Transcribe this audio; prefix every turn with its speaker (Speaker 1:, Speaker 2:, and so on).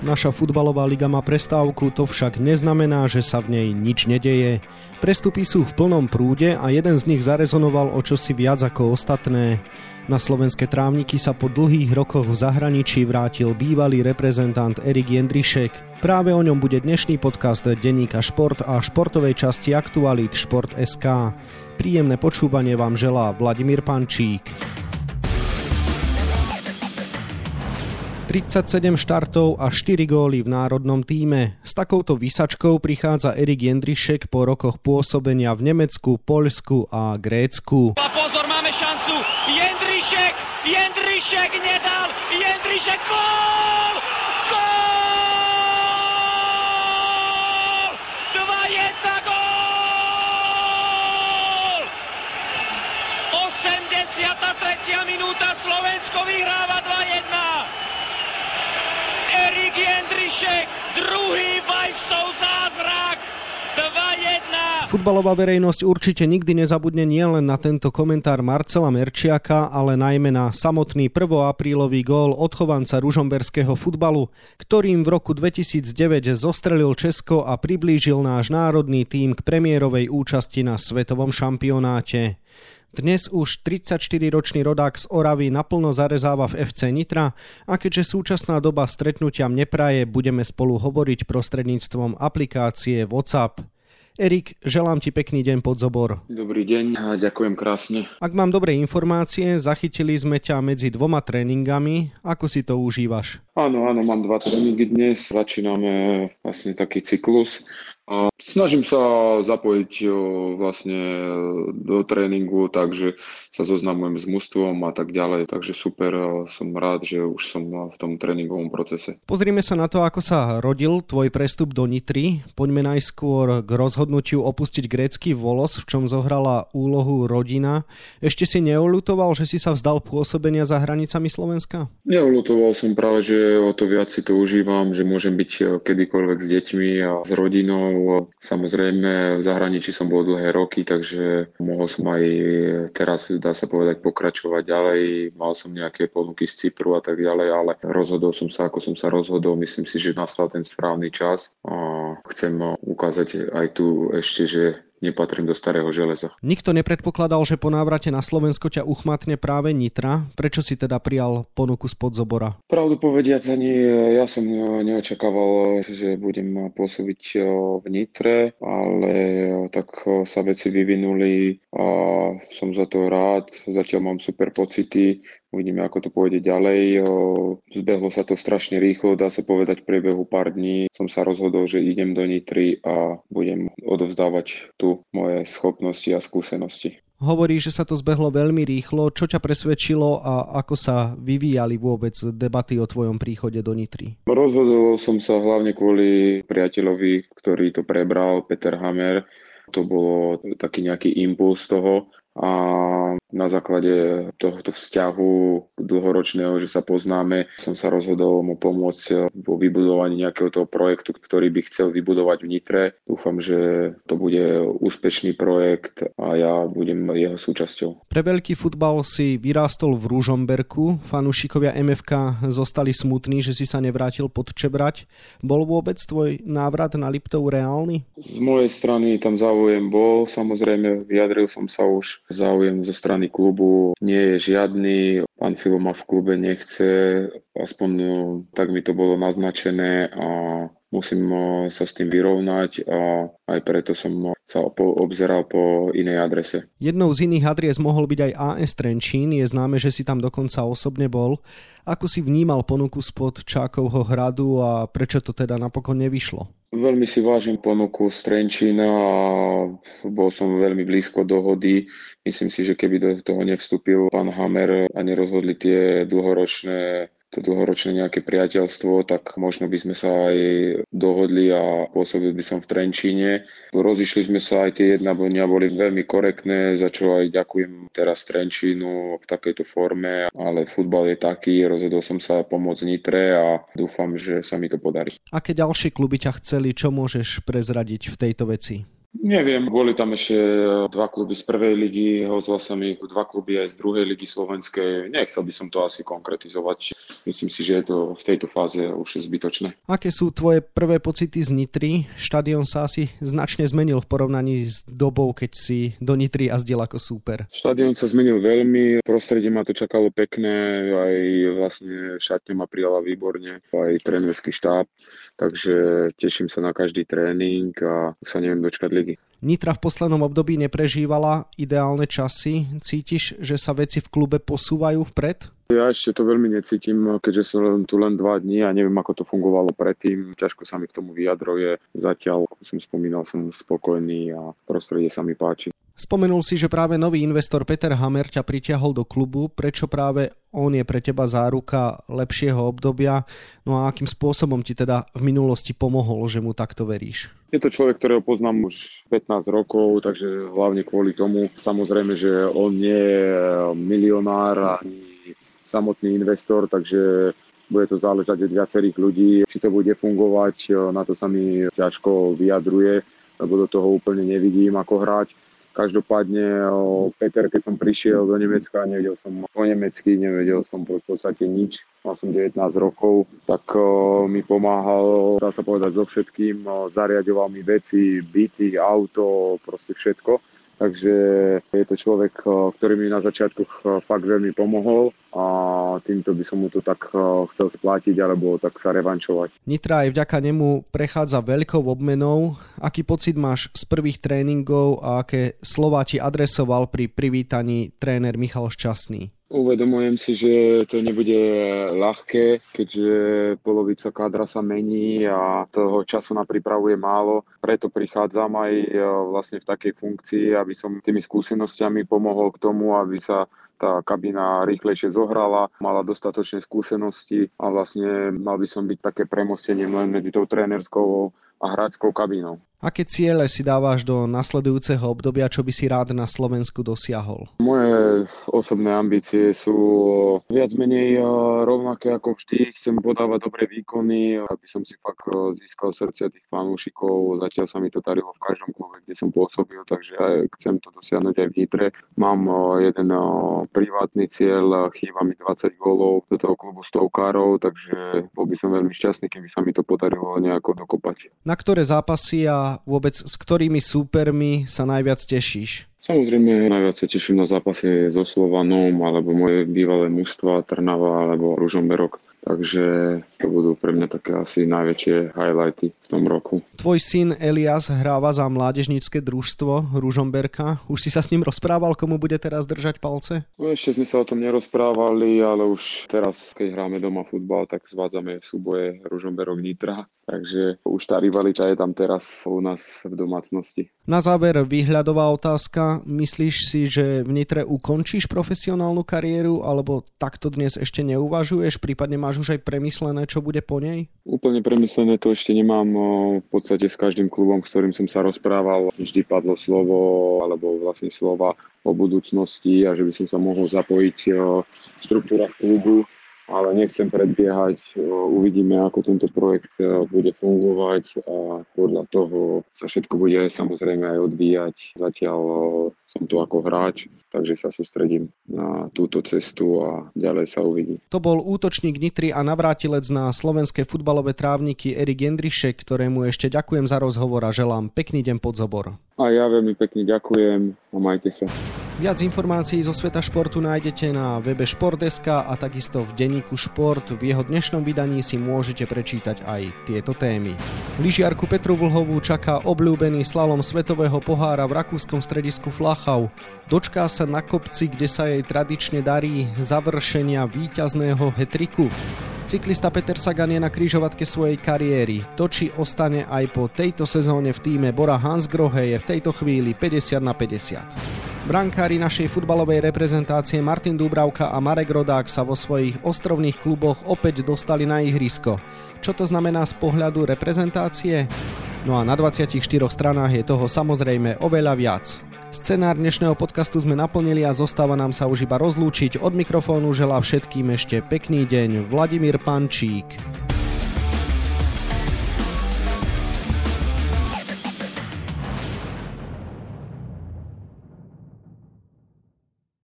Speaker 1: Naša futbalová liga má prestávku, to však neznamená, že sa v nej nič nedeje. Prestupy sú v plnom prúde a jeden z nich zarezonoval o čosi viac ako ostatné. Na slovenské trávniky sa po dlhých rokoch v zahraničí vrátil bývalý reprezentant Erik Jendrišek. Práve o ňom bude dnešný podcast Denníka Šport a športovej časti Aktualit Šport.sk. Príjemné počúvanie vám želá Vladimír Pančík. 37 štartov a 4 góly v národnom týme. S takouto vysačkou prichádza Erik Jendrišek po rokoch pôsobenia v Nemecku, Poľsku a Grécku.
Speaker 2: A pozor, máme šancu. Jendrišek, Jendrišek nedal. Jendrišek gól! Gól! 2-1 gól! 83. minúta Slovensko vyhráva 2-1. Erik Jendrišek, druhý Vajsov zázrak, 2-1.
Speaker 1: Futbalová verejnosť určite nikdy nezabudne nielen na tento komentár Marcela Merčiaka, ale najmä na samotný 1. aprílový gól odchovanca ružomberského futbalu, ktorým v roku 2009 zostrelil Česko a priblížil náš národný tím k premiérovej účasti na svetovom šampionáte. Dnes už 34-ročný rodák z Oravy naplno zarezáva v FC Nitra a keďže súčasná doba stretnutiam nepraje, budeme spolu hovoriť prostredníctvom aplikácie WhatsApp. Erik, želám ti pekný deň pod zobor.
Speaker 3: Dobrý deň a ďakujem krásne.
Speaker 1: Ak mám dobré informácie, zachytili sme ťa medzi dvoma tréningami. Ako si to užívaš?
Speaker 3: Áno, áno, mám dva tréningy dnes. Začíname vlastne taký cyklus a snažím sa zapojiť vlastne do tréningu, takže sa zoznamujem s mužstvom a tak ďalej. Takže super, som rád, že už som v tom tréningovom procese.
Speaker 1: Pozrime sa na to, ako sa rodil tvoj prestup do Nitry. Poďme najskôr k rozhodnutiu opustiť grécky volos, v čom zohrala úlohu rodina. Ešte si neulutoval, že si sa vzdal pôsobenia za hranicami Slovenska?
Speaker 3: Neulutoval som práve, že o to viac si to užívam, že môžem byť kedykoľvek s deťmi a s rodinou Samozrejme, v zahraničí som bol dlhé roky, takže mohol som aj teraz, dá sa povedať, pokračovať ďalej. Mal som nejaké ponuky z Cypru a tak ďalej, ale rozhodol som sa, ako som sa rozhodol. Myslím si, že nastal ten správny čas a chcem ukázať aj tu ešte, že nepatrím do starého železa.
Speaker 1: Nikto nepredpokladal, že po návrate na Slovensko ťa uchmatne práve Nitra. Prečo si teda prijal ponuku z podzobora?
Speaker 3: Pravdu povediac ani ja som neočakával, že budem pôsobiť v Nitre, ale tak sa veci vyvinuli a som za to rád. Zatiaľ mám super pocity. Uvidíme, ako to pôjde ďalej. Zbehlo sa to strašne rýchlo, dá sa povedať v priebehu pár dní. Som sa rozhodol, že idem do Nitry a budem odovzdávať tu moje schopnosti a skúsenosti.
Speaker 1: Hovorí, že sa to zbehlo veľmi rýchlo. Čo ťa presvedčilo a ako sa vyvíjali vôbec debaty o tvojom príchode do Nitry?
Speaker 3: Rozhodol som sa hlavne kvôli priateľovi, ktorý to prebral, Peter Hammer. To bolo taký nejaký impuls toho a na základe tohto vzťahu dlhoročného, že sa poznáme, som sa rozhodol mu pomôcť vo vybudovaní nejakého toho projektu, ktorý by chcel vybudovať v Nitre. Dúfam, že to bude úspešný projekt a ja budem jeho súčasťou.
Speaker 1: Pre veľký futbal si vyrástol v Rúžomberku. Fanúšikovia MFK zostali smutní, že si sa nevrátil pod Čebrať. Bol vôbec tvoj návrat na Liptov reálny?
Speaker 3: Z mojej strany tam záujem bol. Samozrejme, vyjadril som sa už záujem zo strany klubu nie je žiadny. Pán Filo ma v klube nechce, aspoň no, tak mi to bolo naznačené a musím no, sa s tým vyrovnať a aj preto som sa obzeral po inej adrese.
Speaker 1: Jednou z iných adries mohol byť aj AS Trenčín, je známe, že si tam dokonca osobne bol. Ako si vnímal ponuku spod Čákovho hradu a prečo to teda napokon nevyšlo?
Speaker 3: Veľmi si vážim ponuku z Trenčína a bol som veľmi blízko dohody. Myslím si, že keby do toho nevstúpil pán Hammer a nerozhodli tie dlhoročné to dlhoročné nejaké priateľstvo, tak možno by sme sa aj dohodli a pôsobil by som v Trenčíne. Rozišli sme sa aj tie jedna dňa boli veľmi korektné, za čo aj ďakujem teraz Trenčínu v takejto forme, ale futbal je taký, rozhodol som sa pomôcť Nitre a dúfam, že sa mi to podarí.
Speaker 1: Aké ďalšie kluby ťa chceli, čo môžeš prezradiť v tejto veci?
Speaker 3: Neviem, boli tam ešte dva kluby z prvej ligy, ozval sa mi dva kluby aj z druhej ligy slovenskej. Nechcel by som to asi konkretizovať. Myslím si, že je to v tejto fáze už zbytočné.
Speaker 1: Aké sú tvoje prvé pocity z Nitry? Štadión sa asi značne zmenil v porovnaní s dobou, keď si do Nitry jazdil ako súper.
Speaker 3: Štadión sa zmenil veľmi, prostredie ma to čakalo pekné, aj vlastne šatňa ma prijala výborne, aj trénerský štáb, takže teším sa na každý tréning a sa neviem dočkať.
Speaker 1: Nitra v poslednom období neprežívala ideálne časy. Cítiš, že sa veci v klube posúvajú vpred?
Speaker 3: Ja ešte to veľmi necítim, keďže som tu len dva dní a neviem, ako to fungovalo predtým. Ťažko sa mi k tomu vyjadruje. Zatiaľ, ako som spomínal, som spokojný a prostredie sa mi páči.
Speaker 1: Spomenul si, že práve nový investor Peter Hammer ťa pritiahol do klubu. Prečo práve on je pre teba záruka lepšieho obdobia? No a akým spôsobom ti teda v minulosti pomohol, že mu takto veríš?
Speaker 3: Je to človek, ktorého poznám už 15 rokov, takže hlavne kvôli tomu. Samozrejme, že on nie je milionár ani samotný investor, takže bude to záležať od viacerých ľudí. Či to bude fungovať, na to sa mi ťažko vyjadruje, lebo do toho úplne nevidím ako hráč Každopádne Peter, keď som prišiel do Nemecka, nevedel som po nemecky, nevedel som v podstate nič. Mal som 19 rokov, tak mi pomáhal, dá sa povedať, so všetkým. Zariadoval mi veci, byty, auto, proste všetko Takže je to človek, eh, ktorý mi na začiatkoch eh, fakt veľmi pomohol a týmto by som mu to tak eh, chcel splatiť alebo tak sa revančovať.
Speaker 1: Nitra aj vďaka nemu prechádza veľkou obmenou. Aký pocit máš z prvých tréningov a aké slova ti adresoval pri privítaní tréner Michal Šťastný?
Speaker 3: Uvedomujem si, že to nebude ľahké, keďže polovica kádra sa mení a toho času na prípravu je málo. Preto prichádzam aj e, vlastne v takej funkcii, aby som tými skúsenostiami pomohol k tomu, aby sa tá kabína rýchlejšie zohrala, mala dostatočné skúsenosti a vlastne mal by som byť také premostenie len medzi tou trénerskou a hráčskou kabínou.
Speaker 1: Aké ciele si dávaš do nasledujúceho obdobia, čo by si rád na Slovensku dosiahol?
Speaker 3: Moje osobné ambície sú viac menej rovnaké ako vždy. Chcem podávať dobré výkony, aby som si fakt získal srdcia tých fanúšikov. Zatiaľ sa mi to darilo v každom klube, kde som pôsobil, takže aj chcem to dosiahnuť aj v Nitre. Mám jeden privátny cieľ, chýba mi 20 gólov do toho klubu stovkárov, takže bol by som veľmi šťastný, keby sa mi to podarilo nejako dokopať.
Speaker 1: Na ktoré zápasy a vôbec s ktorými súpermi sa najviac tešíš?
Speaker 3: Samozrejme, najviac sa teším na zápasy so Slovanom, alebo moje bývalé mužstva Trnava, alebo Ružomberok. Takže to budú pre mňa také asi najväčšie highlighty v tom roku.
Speaker 1: Tvoj syn Elias hráva za mládežnícke družstvo Ružomberka. Už si sa s ním rozprával, komu bude teraz držať palce?
Speaker 3: No, ešte sme sa o tom nerozprávali, ale už teraz, keď hráme doma futbal, tak zvádzame súboje Ružomberok Nitra. Takže už tá rivalita je tam teraz u nás v domácnosti.
Speaker 1: Na záver výhľadová otázka myslíš si, že v Nitre ukončíš profesionálnu kariéru, alebo takto dnes ešte neuvažuješ, prípadne máš už aj premyslené, čo bude po nej?
Speaker 3: Úplne premyslené to ešte nemám. V podstate s každým klubom, s ktorým som sa rozprával, vždy padlo slovo, alebo vlastne slova o budúcnosti a že by som sa mohol zapojiť v štruktúrach klubu ale nechcem predbiehať. Uvidíme, ako tento projekt bude fungovať a podľa toho sa všetko bude samozrejme aj odvíjať. Zatiaľ som tu ako hráč, takže sa sústredím na túto cestu a ďalej sa uvidí.
Speaker 1: To bol útočník Nitry a navrátilec na slovenské futbalové trávniky Erik Jendrišek, ktorému ešte ďakujem za rozhovor a želám pekný deň pod zobor.
Speaker 3: A ja veľmi pekne ďakujem a majte sa.
Speaker 1: Viac informácií zo sveta športu nájdete na webe Športdeska a takisto v denníku Šport. V jeho dnešnom vydaní si môžete prečítať aj tieto témy. Lyžiarku Petru Vlhovú čaká obľúbený slalom Svetového pohára v rakúskom stredisku Flachau. Dočká sa na kopci, kde sa jej tradične darí završenia víťazného hetriku. Cyklista Peter Sagan je na krížovatke svojej kariéry. To, či ostane aj po tejto sezóne v týme Bora Hansgrohe je v tejto chvíli 50 na 50. Brankári našej futbalovej reprezentácie Martin Dúbravka a Marek Rodák sa vo svojich ostrovných kluboch opäť dostali na ihrisko. Čo to znamená z pohľadu reprezentácie? No a na 24 stranách je toho samozrejme oveľa viac. Scenár dnešného podcastu sme naplnili a zostáva nám sa už iba rozlúčiť. Od mikrofónu želá všetkým ešte pekný deň Vladimír Pančík.